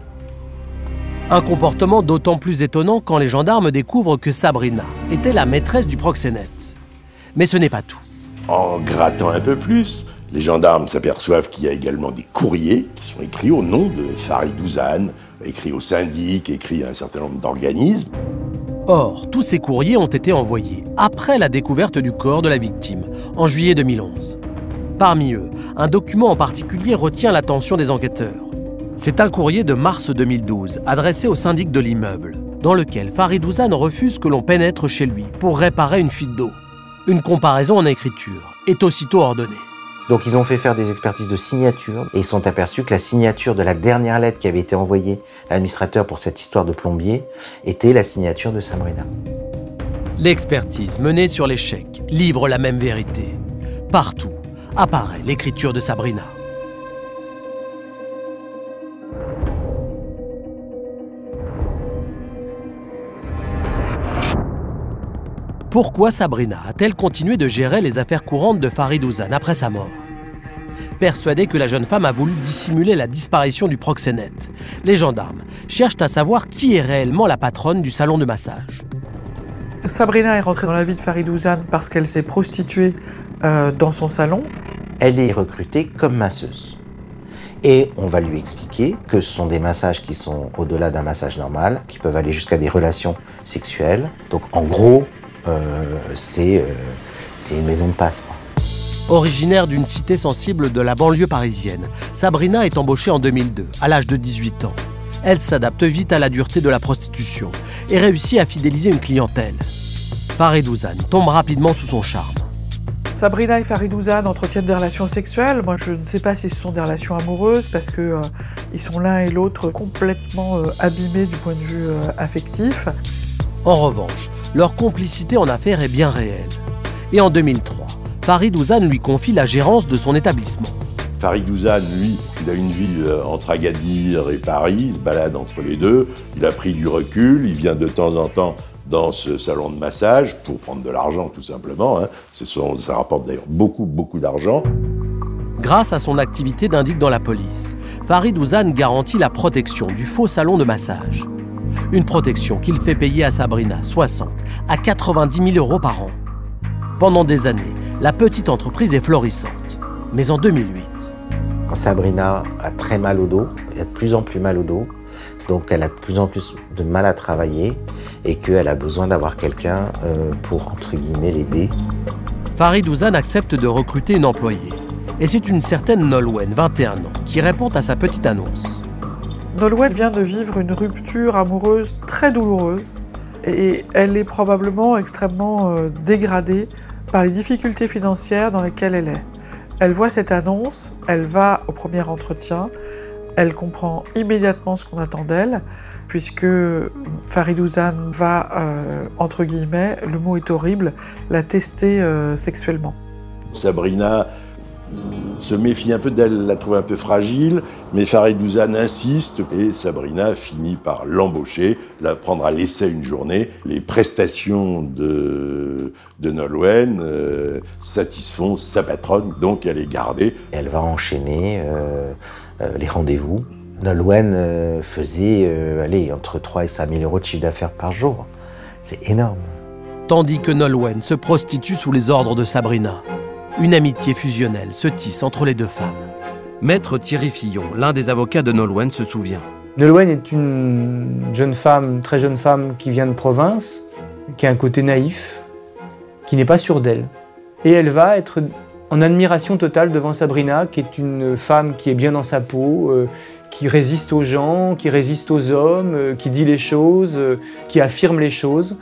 Un comportement d'autant plus étonnant quand les gendarmes découvrent que Sabrina était la maîtresse du proxénète. Mais ce n'est pas tout. En grattant un peu plus, les gendarmes s'aperçoivent qu'il y a également des courriers qui sont écrits au nom de Farid Ouzane, écrits au syndic, écrits à un certain nombre d'organismes. Or, tous ces courriers ont été envoyés après la découverte du corps de la victime, en juillet 2011. Parmi eux, un document en particulier retient l'attention des enquêteurs. C'est un courrier de mars 2012, adressé au syndic de l'immeuble, dans lequel Farid Ouzane refuse que l'on pénètre chez lui pour réparer une fuite d'eau. Une comparaison en écriture est aussitôt ordonnée. Donc ils ont fait faire des expertises de signature et ils sont aperçus que la signature de la dernière lettre qui avait été envoyée à l'administrateur pour cette histoire de plombier était la signature de Sabrina. L'expertise menée sur l'échec livre la même vérité. Partout apparaît l'écriture de Sabrina. Pourquoi Sabrina a-t-elle continué de gérer les affaires courantes de Farid Ouzane après sa mort Persuadée que la jeune femme a voulu dissimuler la disparition du proxénète, les gendarmes cherchent à savoir qui est réellement la patronne du salon de massage. Sabrina est rentrée dans la vie de Farid Ouzane parce qu'elle s'est prostituée euh, dans son salon. Elle est recrutée comme masseuse. Et on va lui expliquer que ce sont des massages qui sont au-delà d'un massage normal, qui peuvent aller jusqu'à des relations sexuelles. Donc en gros, c'est une maison de passe. Originaire d'une cité sensible de la banlieue parisienne, Sabrina est embauchée en 2002, à l'âge de 18 ans. Elle s'adapte vite à la dureté de la prostitution et réussit à fidéliser une clientèle. Farid Ouzane tombe rapidement sous son charme. Sabrina et Farid Ouzane entretiennent des relations sexuelles. Moi, je ne sais pas si ce sont des relations amoureuses parce que euh, ils sont l'un et l'autre complètement abîmés du point de vue affectif. En revanche, leur complicité en affaires est bien réelle. Et en 2003, Farid Ouzane lui confie la gérance de son établissement. Farid Ouzane, lui, il a une vie euh, entre Agadir et Paris, il se balade entre les deux, il a pris du recul, il vient de temps en temps dans ce salon de massage pour prendre de l'argent tout simplement. Hein. ça rapporte d'ailleurs beaucoup, beaucoup d'argent. Grâce à son activité d'indique dans la police, Farid Ouzane garantit la protection du faux salon de massage. Une protection qu'il fait payer à Sabrina 60 à 90 000 euros par an. Pendant des années, la petite entreprise est florissante. Mais en 2008... Sabrina a très mal au dos, elle a de plus en plus mal au dos, donc elle a de plus en plus de mal à travailler et qu'elle a besoin d'avoir quelqu'un euh, pour, entre guillemets, l'aider. Farid Ouzane accepte de recruter une employée. Et c'est une certaine Nolwenn, 21 ans, qui répond à sa petite annonce. Nolwenn vient de vivre une rupture amoureuse très douloureuse et elle est probablement extrêmement euh, dégradée par les difficultés financières dans lesquelles elle est. Elle voit cette annonce, elle va au premier entretien, elle comprend immédiatement ce qu'on attend d'elle, puisque Farid Ouzane va, euh, entre guillemets, le mot est horrible, la tester euh, sexuellement. Sabrina se méfie un peu d'elle, la trouve un peu fragile, mais Farid Ouzane insiste et Sabrina finit par l'embaucher, la prendre à l'essai une journée. Les prestations de, de Nolwenn euh, satisfont sa patronne, donc elle est gardée. Elle va enchaîner euh, euh, les rendez-vous. Nolwenn faisait allez, entre 3 et 5 000 euros de chiffre d'affaires par jour. C'est énorme. Tandis que Nolwenn se prostitue sous les ordres de Sabrina. Une amitié fusionnelle se tisse entre les deux femmes. Maître Thierry Fillon, l'un des avocats de Nolwenn, se souvient. Nolwenn est une jeune femme, très jeune femme qui vient de province, qui a un côté naïf, qui n'est pas sûre d'elle. Et elle va être en admiration totale devant Sabrina, qui est une femme qui est bien dans sa peau, euh, qui résiste aux gens, qui résiste aux hommes, euh, qui dit les choses, euh, qui affirme les choses.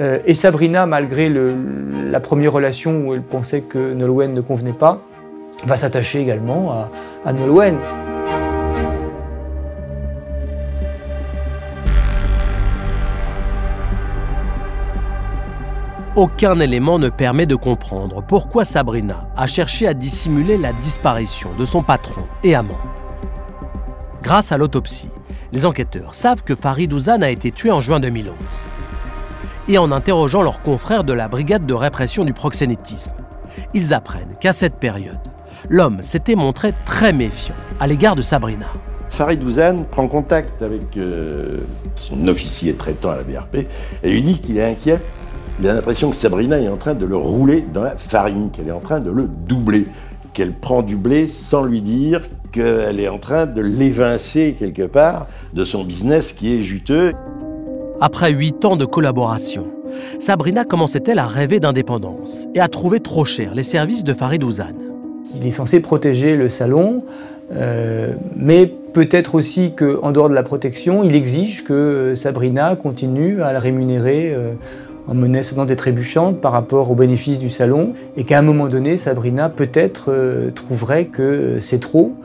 Euh, et Sabrina, malgré la première relation où elle pensait que Nolwenn ne convenait pas, va s'attacher également à, à. Aucun élément ne permet de comprendre pourquoi Sabrina a cherché à dissimuler la disparition de son patron et amant. Grâce à l'autopsie, les enquêteurs savent que Farid Ouzane a été tué en juin 2011 et en interrogeant leurs confrères de la brigade de répression du proxénétisme. Ils apprennent qu'à cette période, l'homme s'était montré très méfiant à l'égard de Sabrina. Farid Ouzane prend contact avec euh, son officier traitant à la BRP et lui dit qu'il est inquiet Il a l'impression que Sabrina est en train de le rouler dans la farine, qu'elle est en train de le doubler, qu'elle prend du blé sans lui dire qu'elle est en train de l'évincer quelque part de son business qui est juteux. Après huit ans de collaboration, Sabrina commençait-elle à rêver d'indépendance et à trouver trop cher les services de Farid Ouzane. Il est censé protéger le salon, euh, mais peut-être aussi qu'en dehors de la protection, il exige que Sabrina continue à le rémunérer euh, en monnaie sonnante et trébuchante par rapport aux bénéfices du salon, et qu'à un moment donné, Sabrina peut-être euh, trouverait que c'est trop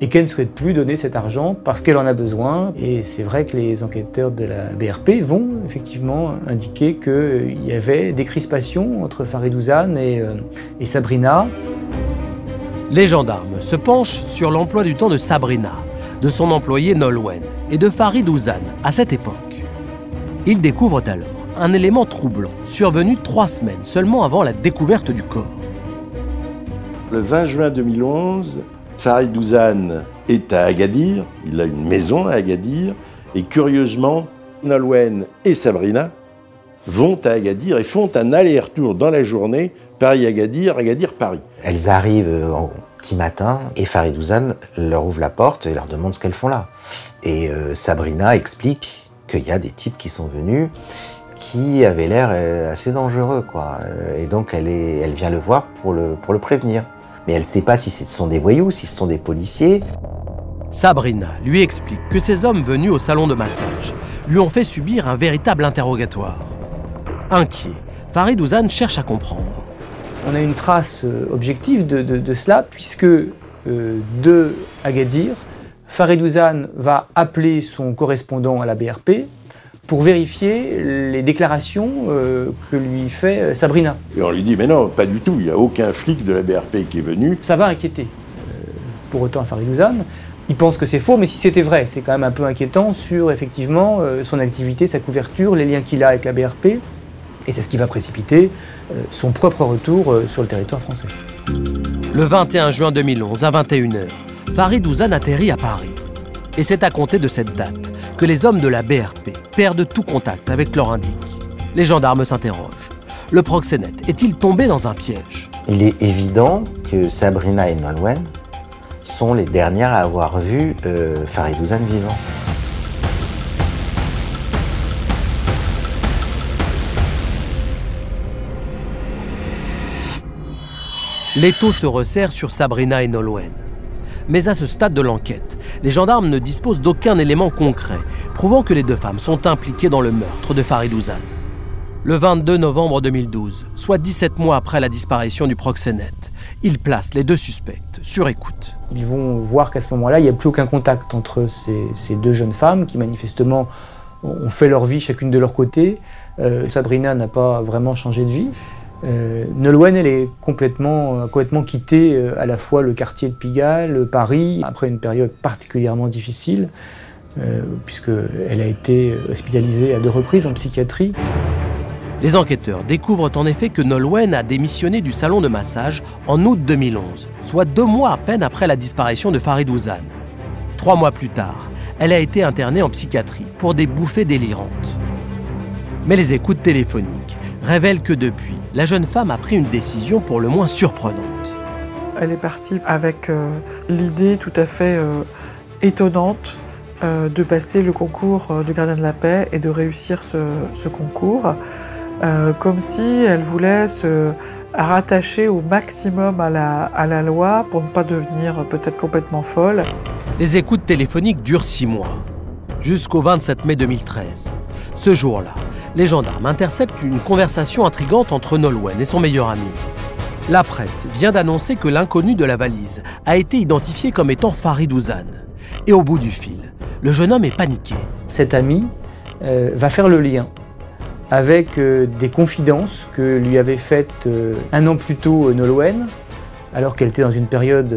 et qu'elle ne souhaite plus donner cet argent parce qu'elle en a besoin. Et c'est vrai que les enquêteurs de la BRP vont effectivement indiquer qu'il y avait des crispations entre Farid Ouzane et, euh, et Sabrina. Les gendarmes se penchent sur l'emploi du temps de Sabrina, de son employé Nolwenn et de Farid Ouzane à cette époque. Ils découvrent alors un élément troublant, survenu trois semaines seulement avant la découverte du corps. Le 20 juin 2011, Farid Ouzane est à Agadir, il a une maison à Agadir, et curieusement, Nolwenn et Sabrina vont à Agadir et font un aller-retour dans la journée Paris-Agadir, Agadir-Paris. Elles arrivent au petit matin et Farid Ouzane leur ouvre la porte et leur demande ce qu'elles font là. Et euh, Sabrina explique qu'il y a des types qui sont venus qui avaient l'air euh, assez dangereux, quoi. Euh, Et donc elle, vient le voir pour le prévenir. Mais elle ne sait pas si ce sont des voyous, si ce sont des policiers. Sabrina lui explique que ces hommes venus au salon de massage lui ont fait subir un véritable interrogatoire. Inquiet, Farid Ouzane cherche à comprendre. On a une trace euh, objective de, de- de cela, puisque euh, de Agadir, Farid Ouzane va appeler son correspondant à la BRP pour vérifier les déclarations euh, que lui fait euh, Sabrina. Et on lui dit, mais non, pas du tout, il n'y a aucun flic de la BRP qui est venu. Ça va inquiéter. euh, pour autant, Farid Ouzane, il pense que c'est faux, mais si c'était vrai, c'est quand même un peu inquiétant sur effectivement euh, son activité, sa couverture, les liens qu'il a avec la BRP. Et c'est ce qui va précipiter euh, son propre retour euh, sur le territoire français. Le 21 juin 2011, à 21h, Farid Ouzane atterrit à Paris. Et c'est à compter de cette date que les hommes de la BRP perdent tout contact avec leur indique. Les gendarmes s'interrogent. Le proxénète est-il tombé dans un piège? Il est évident que Sabrina et Nolwenn sont les dernières à avoir vu euh, Farid Ouzane vivant. L'étau se resserre sur Sabrina et Nolwenn. Mais à ce stade de l'enquête, les gendarmes ne disposent d'aucun élément concret prouvant que les deux femmes sont impliquées dans le meurtre de Farid Ouzane. Le 22 novembre 2012, soit 17 mois après la disparition du proxénète, ils placent les deux suspectes sur écoute. Ils vont voir qu'à ce moment-là, il n'y a plus aucun contact entre ces, ces deux jeunes femmes qui manifestement ont fait leur vie chacune de leur côté. Euh, Sabrina n'a pas vraiment changé de vie. Euh, Nolwenn, a complètement quitté euh, à la fois le quartier de Pigalle, Paris, après une période particulièrement difficile, euh, puisqu'elle a été hospitalisée à deux reprises en psychiatrie. Les enquêteurs découvrent en effet que Nolwenn a démissionné du salon de massage en août 2011, soit deux mois à peine après la disparition de Farid Ouzane. Trois mois plus tard, elle a été internée en psychiatrie pour des bouffées délirantes. Mais les écoutes téléphoniques révèlent que depuis, la jeune femme a pris une décision pour le moins surprenante. Elle est partie avec euh, l'idée tout à fait euh, étonnante euh, de passer le concours du gardien de la paix et de réussir ce, ce concours, comme si elle voulait se rattacher au maximum à la, à la loi pour ne pas devenir peut-être complètement folle. Les écoutes téléphoniques durent six mois, jusqu'au 27 mai 2013. Ce jour-là, les gendarmes interceptent une conversation intrigante entre Nolwenn et son meilleur ami. La presse vient d'annoncer que l'inconnu de la valise a été identifié comme étant Farid Ouzane. Et au bout du fil, le jeune homme est paniqué. Cet ami euh, va faire le lien avec euh, des confidences que lui avait faites euh, un an plus tôt Nolwenn, alors qu'elle était dans une période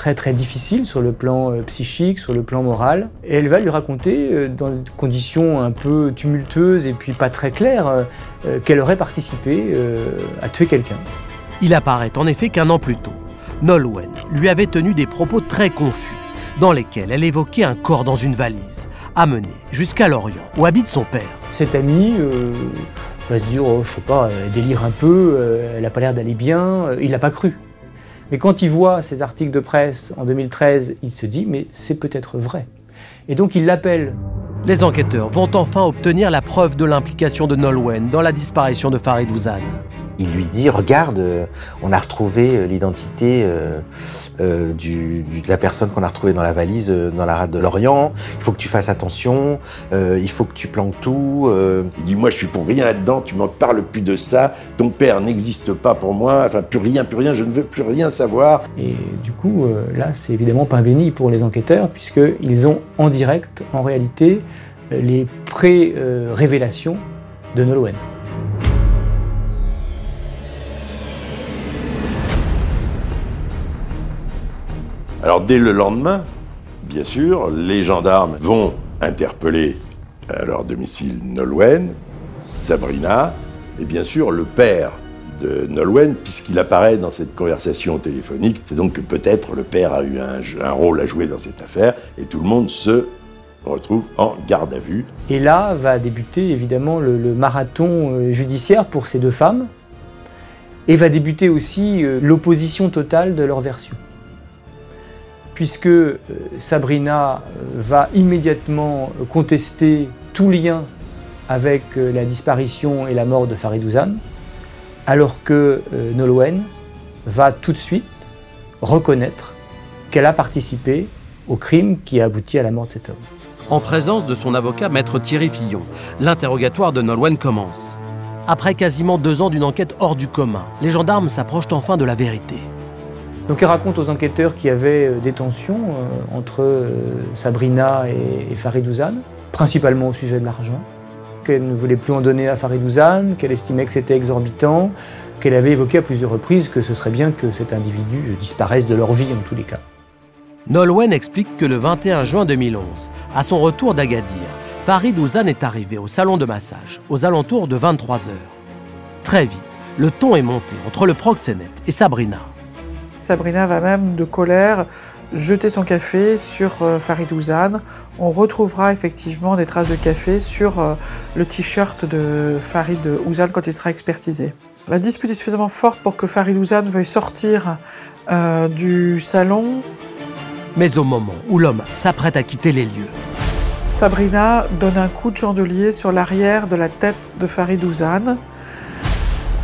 très très difficile sur le plan euh, psychique, sur le plan moral. Et elle va lui raconter, euh, dans des conditions un peu tumultueuses et puis pas très claires, euh, qu'elle aurait participé à tuer quelqu'un. Il apparaît en effet qu'un an plus tôt, Nolwenn lui avait tenu des propos très confus, dans lesquels elle évoquait un corps dans une valise, amené jusqu'à Lorient, où habite son père. Cet ami euh, va se dire, oh, je sais pas, elle délire un peu, elle n'a pas l'air d'aller bien, il l'a pas cru. Mais quand il voit ces articles de presse en 2013, il se dit, mais c'est peut-être vrai. Et donc il l'appelle. Les enquêteurs vont enfin obtenir la preuve de l'implication de Nolwenn dans la disparition de Farid Ouzane. Il lui dit Regarde, euh, on a retrouvé euh, l'identité euh, du- du- de la personne qu'on a retrouvée dans la valise euh, dans la rade de Lorient. Il faut que tu fasses attention, euh, il faut que tu planques tout. euh. Il dit Moi, je suis pour rien là-dedans, tu m'en parles plus de ça, ton père n'existe pas pour moi, enfin, plus rien, plus rien, je ne veux plus rien savoir. Et du coup, euh, là, c'est évidemment pain béni pour les enquêteurs, puisqu'ils ont en direct, en réalité, les pré-révélations de Nolwenn. Alors, dès le lendemain, bien sûr, les gendarmes vont interpeller à leur domicile Nolwenn, Sabrina, et bien sûr le père de Nolwenn, puisqu'il apparaît dans cette conversation téléphonique. C'est donc que peut-être le père a eu un, rôle à jouer dans cette affaire, et tout le monde se retrouve en garde à vue. Et là va débuter évidemment le, le marathon euh, judiciaire pour ces deux femmes, et va débuter aussi euh, l'opposition totale de leur version. Puisque euh, Sabrina euh, va immédiatement contester tout lien avec euh, la disparition et la mort de Farid Ouzane, alors que euh, Nolwenn va tout de suite reconnaître qu'elle a participé au crime qui a abouti à la mort de cet homme. En présence de son avocat, maître Thierry Fillon, l'interrogatoire de Nolwenn commence. Après quasiment deux ans d'une enquête hors du commun, les gendarmes s'approchent enfin de la vérité. Donc elle raconte aux enquêteurs qu'il y avait euh, des tensions euh, entre euh, Sabrina et, Farid Ouzane, principalement au sujet de l'argent, qu'elle ne voulait plus en donner à Farid Ouzane, qu'elle estimait que c'était exorbitant, qu'elle avait évoqué à plusieurs reprises que ce serait bien que cet individu disparaisse de leur vie en tous les cas. Nolwenn explique que le 21 juin 2011, à son retour d'Agadir, Farid Ouzane est arrivé au salon de massage aux alentours de 23 heures. Très vite, le ton est monté entre le proxénète et Sabrina. Sabrina va même, de colère, jeter son café sur euh, Farid Ouzane. On retrouvera effectivement des traces de café sur euh, le t-shirt de Farid Ouzane quand il sera expertisé. La dispute est suffisamment forte pour que Farid Ouzane veuille sortir euh, du salon. Mais au moment où l'homme s'apprête à quitter les lieux, Sabrina donne un coup de chandelier sur l'arrière de la tête de Farid Ouzane.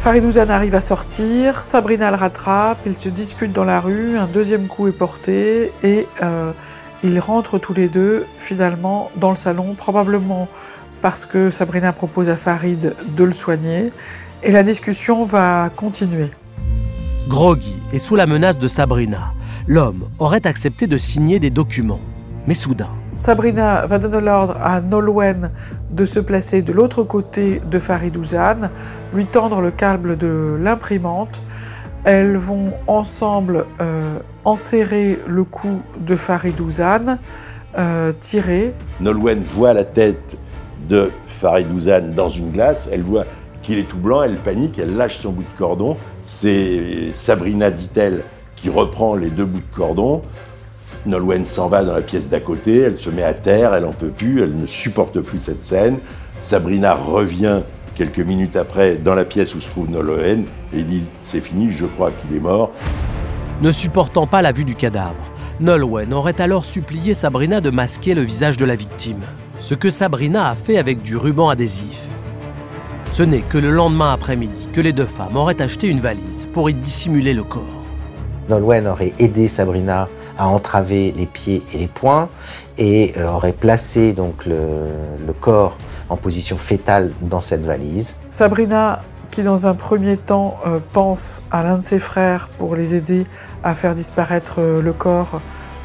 Farid Ouzane arrive à sortir, Sabrina le rattrape, ils se disputent dans la rue, un deuxième coup est porté et euh, ils rentrent tous les deux finalement dans le salon, probablement parce que Sabrina propose à Farid de le soigner et la discussion va continuer. groggy et sous la menace de Sabrina, l'homme aurait accepté de signer des documents. Mais soudain, Sabrina va donner l'ordre à Nolwenn de se placer de l'autre côté de Farid Ouzane, lui tendre le câble de l'imprimante. Elles vont ensemble euh, enserrer le cou de Farid Ouzane, euh, tirer. Nolwenn voit la tête de Farid Ouzane dans une glace, elle voit qu'il est tout blanc, elle panique, elle lâche son bout de cordon. C'est Sabrina, dit-elle, qui reprend les deux bouts de cordon. Nolwenn s'en va dans la pièce d'à côté, elle se met à terre, elle en peut plus, elle ne supporte plus cette scène. Sabrina revient quelques minutes après dans la pièce où se trouve Nolwenn et dit c'est fini, je crois qu'il est mort. ne supportant pas la vue du cadavre, Nolwenn aurait alors supplié Sabrina de masquer le visage de la victime, ce que Sabrina a fait avec du ruban adhésif. Ce n'est que le lendemain après-midi que les deux femmes auraient acheté une valise pour y dissimuler le corps. Nolwenn aurait aidé Sabrina à entraver les pieds et les poings et euh, aurait placé donc le, le corps en position fétale dans cette valise. Sabrina, qui dans un premier temps euh, pense à l'un de ses frères pour les aider à faire disparaître euh, le corps,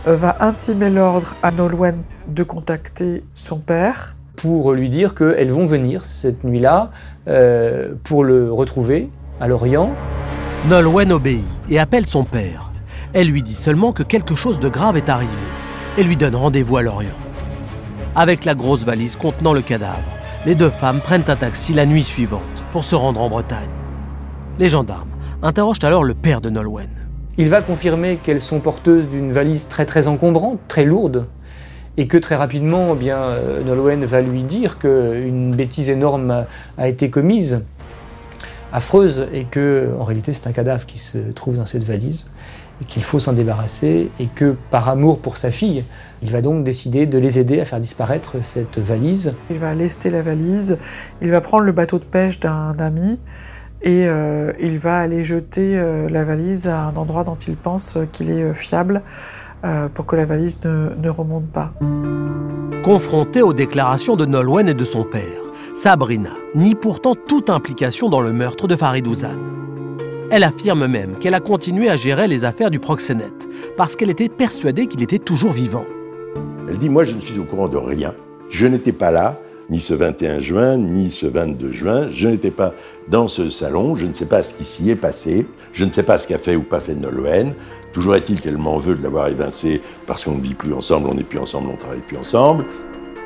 euh, va intimer l'ordre à Nolwenn de contacter son père. Pour lui dire qu'elles vont venir cette nuit-là euh, pour le retrouver à Lorient. Nolwenn obéit et appelle son père. Elle lui dit seulement que quelque chose de grave est arrivé et lui donne rendez-vous à Lorient. Avec la grosse valise contenant le cadavre, les deux femmes prennent un taxi la nuit suivante pour se rendre en Bretagne. Les gendarmes interrogent alors le père de Nolwenn. Il va confirmer qu'elles sont porteuses d'une valise très très encombrante, très lourde, et que très rapidement, eh bien, euh, Nolwenn va lui dire qu'une bêtise énorme a, été commise, affreuse, et que en réalité c'est un cadavre qui se trouve dans cette valise, qu'il faut s'en débarrasser, et que par amour pour sa fille, il va donc décider de les aider à faire disparaître cette valise. Il va lester la valise, il va prendre le bateau de pêche d'un ami, et euh, il va aller jeter euh, la valise à un endroit dont il pense qu'il est fiable euh, pour que la valise ne, remonte pas. Confrontée aux déclarations de Nolwenn et de son père, Sabrina nie pourtant toute implication dans le meurtre de Farid Ouzan. Elle affirme même qu'elle a continué à gérer les affaires du proxénète parce qu'elle était persuadée qu'il était toujours vivant. Elle dit Moi, je ne suis au courant de rien. Je n'étais pas là, ni ce 21 juin, ni ce 22 juin. Je n'étais pas dans ce salon. Je ne sais pas ce qui s'y est passé. Je ne sais pas ce qu'a fait ou pas fait Nolwenn. Toujours est-il qu'elle m'en veut de l'avoir évincé parce qu'on ne vit plus ensemble, on n'est plus ensemble, on travaille plus ensemble.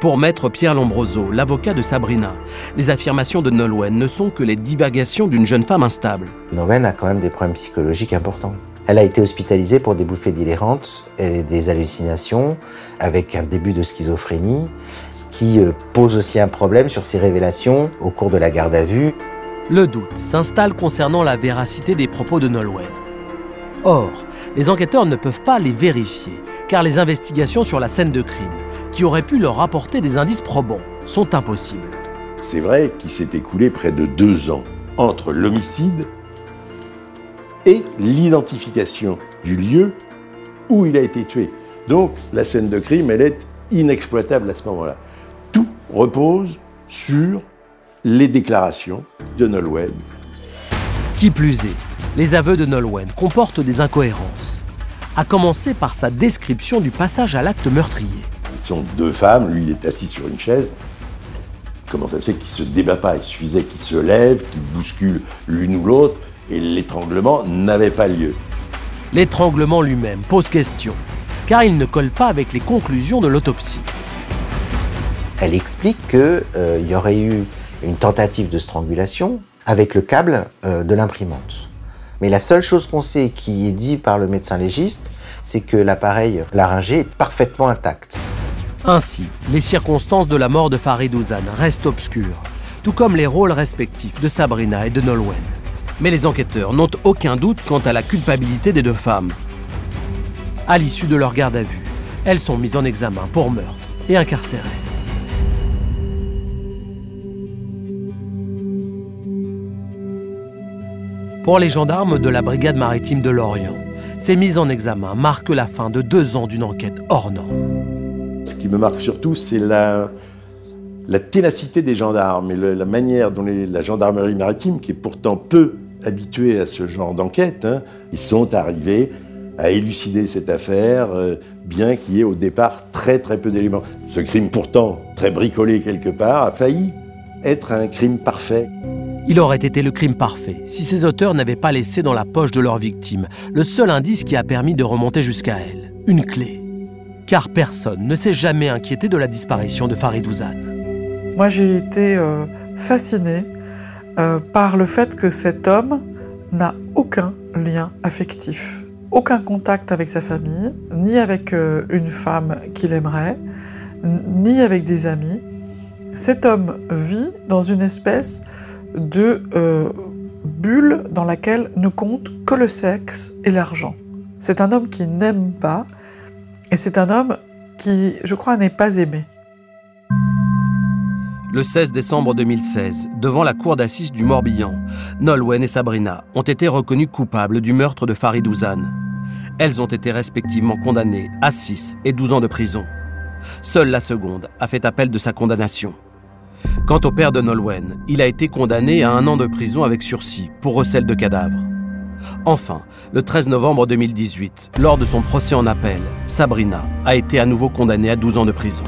Pour maître Pierre Lombroso, l'avocat de Sabrina, les affirmations de Nolwenn ne sont que les divagations d'une jeune femme instable. Nolwenn a quand même des problèmes psychologiques importants. Elle a été hospitalisée pour des bouffées délirantes et des hallucinations, avec un début de schizophrénie, ce qui euh, pose aussi un problème sur ses révélations au cours de la garde à vue. Le doute s'installe concernant la véracité des propos de Nolwenn. Or, les enquêteurs ne peuvent pas les vérifier, car les investigations sur la scène de crime, qui auraient pu leur apporter des indices probants, sont impossibles. C'est vrai qu'il s'est écoulé près de deux ans entre l'homicide et l'identification du lieu où il a été tué. Donc la scène de crime, elle est inexploitable à ce moment-là. Tout repose sur les déclarations de Nolwenn. Qui plus est, les aveux de Nolwenn comportent des incohérences, à commencer par sa description du passage à l'acte meurtrier. Sont deux femmes, lui il est assis sur une chaise. Comment ça se fait qu'il ne se débat pas Il suffisait qu'il se lève, qu'il bouscule l'une ou l'autre, et l'étranglement n'avait pas lieu. L'étranglement lui-même pose question, car il ne colle pas avec les conclusions de l'autopsie. Elle explique qu'il euh, y aurait eu une tentative de strangulation avec le câble euh, de l'imprimante. Mais la seule chose qu'on sait qui est dit par le médecin légiste, c'est que l'appareil laryngé est parfaitement intact. Ainsi, les circonstances de la mort de Farid Ouzan restent obscures, tout comme les rôles respectifs de Sabrina et de Nolwenn. Mais les enquêteurs n'ont aucun doute quant à la culpabilité des deux femmes. À l'issue de leur garde à vue, elles sont mises en examen pour meurtre et incarcérées. Pour les gendarmes de la brigade maritime de Lorient, ces mises en examen marquent la fin de deux ans d'une enquête hors norme. Ce qui me marque surtout, c'est la, ténacité des gendarmes et la manière dont la gendarmerie maritime, qui est pourtant peu habituée à ce genre d'enquête, hein, ils sont arrivés à élucider cette affaire, euh, bien qu'il y ait au départ très très peu d'éléments. Ce crime pourtant très bricolé quelque part a failli être un crime parfait. Il aurait été le crime parfait si ses auteurs n'avaient pas laissé dans la poche de leur victime le seul indice qui a permis de remonter jusqu'à elle, une clé. Car personne ne s'est jamais inquiété de la disparition de Farid Ouzane. Moi j'ai été euh, fascinée euh, par le fait que cet homme n'a aucun lien affectif, aucun contact avec sa famille, ni avec euh, une femme qu'il aimerait, ni avec des amis. Cet homme vit dans une espèce de bulle dans laquelle ne compte que le sexe et l'argent. C'est un homme qui n'aime pas et c'est un homme qui, je crois, n'est pas aimé. Le 16 décembre 2016, devant la cour d'assises du Morbihan, Nolwenn et Sabrina ont été reconnues coupables du meurtre de Farid Ouzane. Elles ont été respectivement condamnées à 6 et 12 ans de prison. Seule la seconde a fait appel de sa condamnation. Quant au père de Nolwenn, il a été condamné à un an de prison avec sursis pour recel de cadavres. Enfin, le 13 novembre 2018, lors de son procès en appel, Sabrina a été à nouveau condamnée à 12 ans de prison.